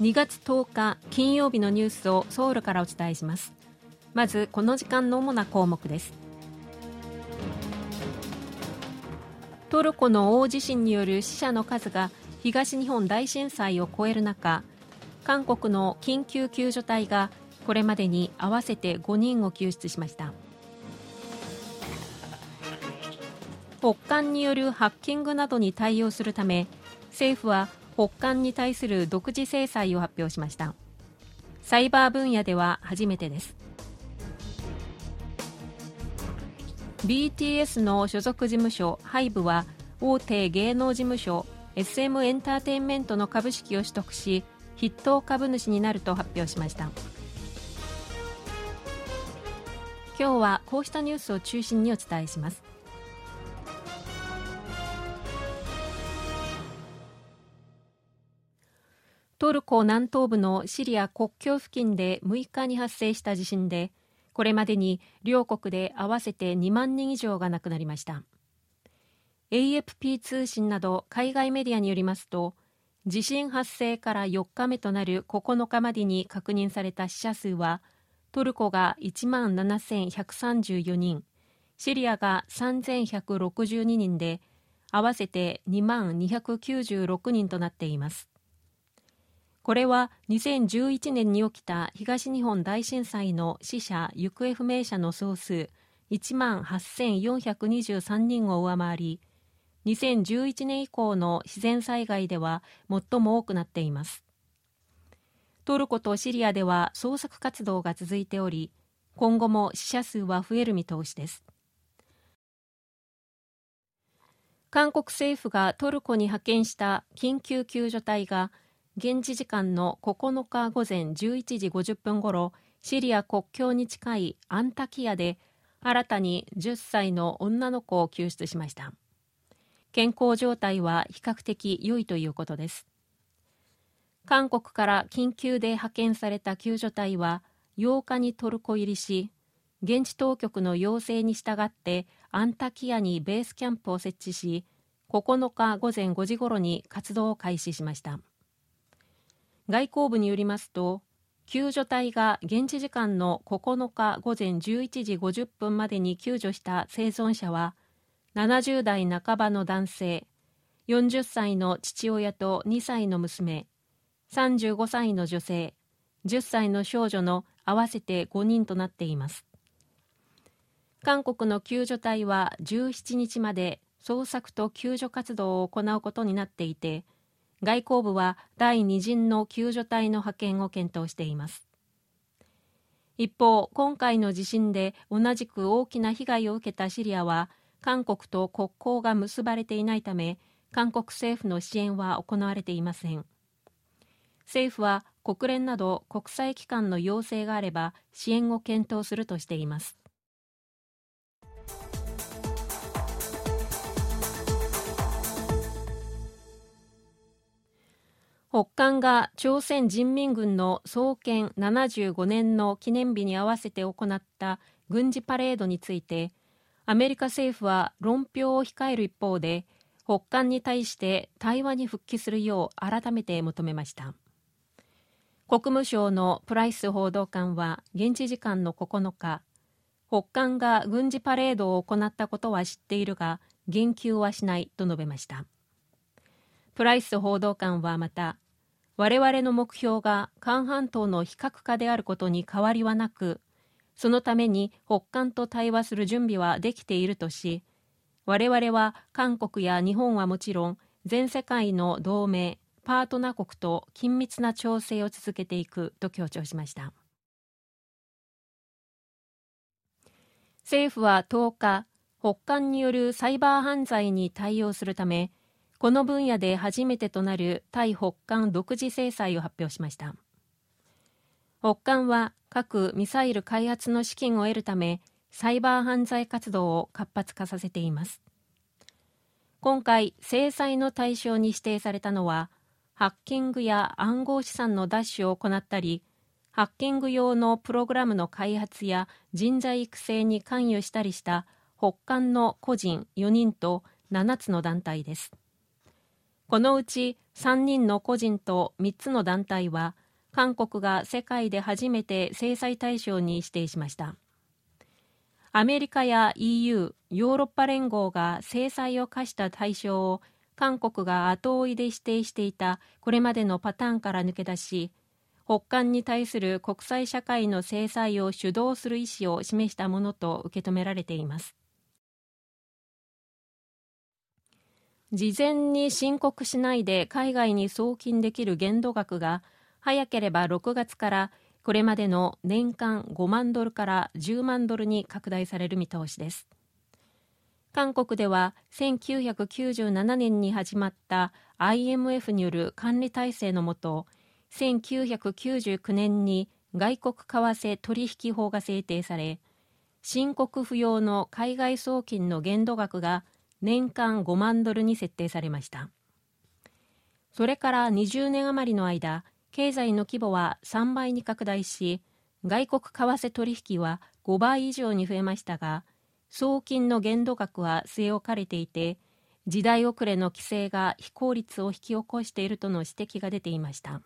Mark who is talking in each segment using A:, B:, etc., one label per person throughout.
A: 2月10日金曜日のニュースをソウルからお伝えします。まずこの時間の主な項目です。トルコの大地震による死者の数が東日本大震災を超える中韓国の緊急救助隊がこれまでに合わせて5人を救出しました。北韓によるハッキングなどに対応するため政府は北韓に対する独自制裁を発表しました。サイバー分野では初めてです。BTS の所属事務所 HYBE は大手芸能事務所 SM エンターテインメントの株式を取得し筆頭株主になると発表しました。今日はこうしたニュースを中心にお伝えします。トルコ南東部のシリア国境付近で6日に発生した地震でこれまでに両国で合わせて2万人以上が亡くなりました。AFP 通信など海外メディアによりますと地震発生から4日目となる9日までに確認された死者数はトルコが1万7134人シリアが3162人で合わせて2万296人となっています。これは2011年に起きた東日本大震災の死者・行方不明者の総数1万8423人を上回り2011年以降の自然災害では最も多くなっています。トルコとシリアでは捜索活動が続いており今後も死者数は増える見通しです。韓国政府がトルコに派遣した緊急救助隊が現地時間の9日午前11時50分ごろシリア国境に近いアンタキヤで新たに10歳の女の子を救出しました。健康状態は比較的良いということです。韓国から緊急で派遣された救助隊は8日にトルコ入りし現地当局の要請に従ってアンタキヤにベースキャンプを設置し9日午前5時ごろに活動を開始しました。外交部によりますと救助隊が現地時間の9日午前11時50分までに救助した生存者は70代半ばの男性40歳の父親と2歳の娘35歳の女性10歳の少女の合わせて5人となっています。韓国の救助隊は17日まで捜索と救助活動を行うことになっていて外交部は第2陣の救助隊の派遣を検討しています。一方今回の地震で同じく大きな被害を受けたシリアは韓国と国交が結ばれていないため韓国政府の支援は行われていません。政府は国連など国際機関の要請があれば支援を検討するとしています。北韓が朝鮮人民軍の創建75年の記念日に合わせて行った軍事パレードについてアメリカ政府は論評を控える一方で北韓に対して対話に復帰するよう改めて求めました。国務省のプライス報道官は現地時間の9日北韓が軍事パレードを行ったことは知っているが言及はしないと述べました。プライス報道官はまた我々の目標が韓半島の非核化であることに変わりはなくそのために北韓と対話する準備はできているとし我々は韓国や日本はもちろん全世界の同盟パートナー国と緊密な調整を続けていくと強調しました。政府は10日北韓によるサイバー犯罪に対応するためこの分野で初めてとなる対北韓独自制裁を発表しました。北韓は核・ミサイル開発の資金を得るためサイバー犯罪活動を活発化させています。今回制裁の対象に指定されたのはハッキングや暗号資産の奪取を行ったりハッキング用のプログラムの開発や人材育成に関与したりした北韓の個人4人と7つの団体です。このうち3人の個人と3つの団体は韓国が世界で初めて制裁対象に指定しました。アメリカや EU ヨーロッパ連合が制裁を科した対象を韓国が後追いで指定していたこれまでのパターンから抜け出し北韓に対する国際社会の制裁を主導する意思を示したものと受け止められています。事前に申告しないで海外に送金できる限度額が早ければ6月からこれまでの年間5万ドルから10万ドルに拡大される見通しです。韓国では1997年に始まった IMF による管理体制のもと1999年に外国為替取引法が制定され申告不要の海外送金の限度額が年間5万ドルに設定されました。それから20年余りの間経済の規模は3倍に拡大し外国為替取引は5倍以上に増えましたが送金の限度額は据え置かれていて時代遅れの規制が非効率を引き起こしているとの指摘が出ていました。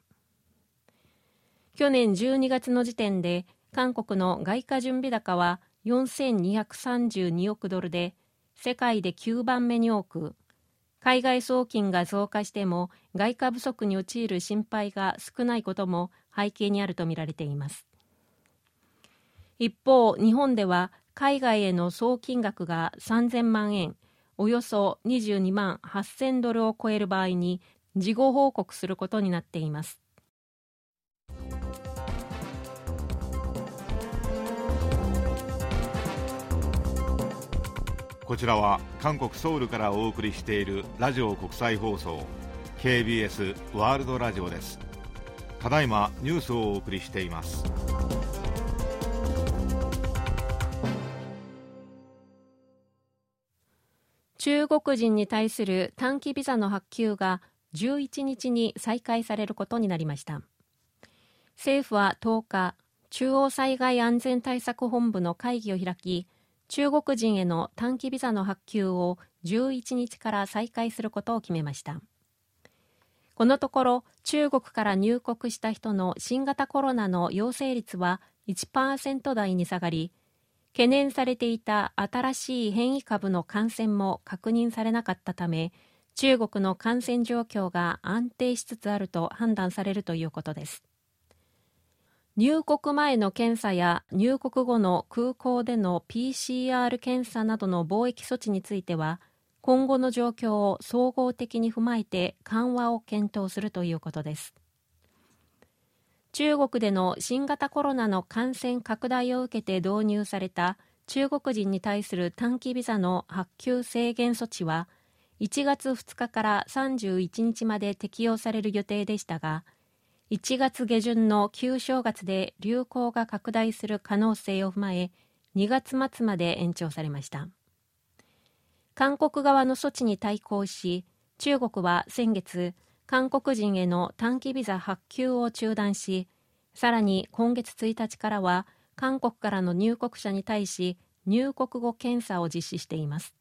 A: 去年12月の時点で韓国の外貨準備高は4232億ドルで世界で9番目に多く海外送金が増加しても外貨不足に陥る心配が少ないことも背景にあるとみられています。一方日本では海外への総金額が3000万円およそ22万8000ドルを超える場合に事後報告することになっています。
B: こちらは韓国ソウルからお送りしているラジオ国際放送 KBS ワールドラジオです。ただいまニュースをお送りしています。
A: 中国人に対する短期ビザの発給が11日に再開されることになりました。政府は10日中央災害安全対策本部の会議を開き中国人への短期ビザの発給を11日から再開することを決めました。このところ中国から入国した人の新型コロナの陽性率は1%台に下がり懸念されていた新しい変異株の感染も確認されなかったため中国の感染状況が安定しつつあると判断されるということです。入国前の検査や入国後の空港での PCR 検査などの防疫措置については今後の状況を総合的に踏まえて緩和を検討するということです。中国での新型コロナの感染拡大を受けて導入された中国人に対する短期ビザの発給制限措置は1月2日から31日まで適用される予定でしたが1月下旬の旧正月で流行が拡大する可能性を踏まえ2月末まで延長されました。韓国側の措置に対抗し中国は先月韓国人への短期ビザ発給を中断しさらに今月1日からは韓国からの入国者に対し入国後検査を実施しています。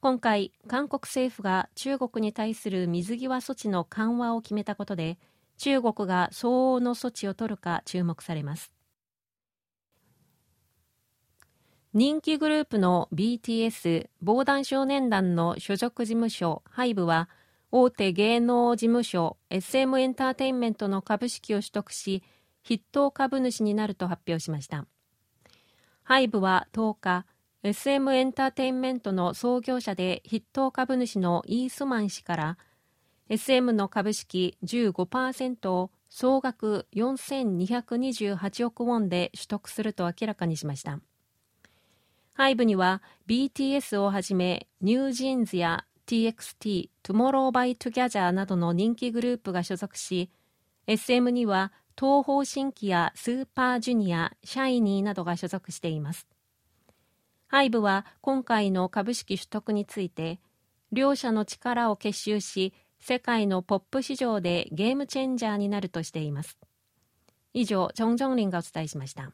A: 今回韓国政府が中国に対する水際措置の緩和を決めたことで中国が相応の措置を取るか注目されます。人気グループの BTS 防弾少年団の所属事務所ハイブは大手芸能事務所 SM エンターテインメントの株式を取得し筆頭株主になると発表しました。ハイブは10日 SM エンターテインメントの創業者で筆頭株主のイースマン氏から SM の株式15%を総額4228億ウォンで取得すると明らかにしました。ハイブには BTS をはじめニュージーンズや TXT、Tomorrow by Together などの人気グループが所属し SM には東方神起やスーパージュニア、シャイニーなどが所属しています。ハイブは今回の株式取得について両者の力を結集し世界のポップ市場でゲームチェンジャーになるとしています。以上、チョン・ジョンリンがお伝えしました。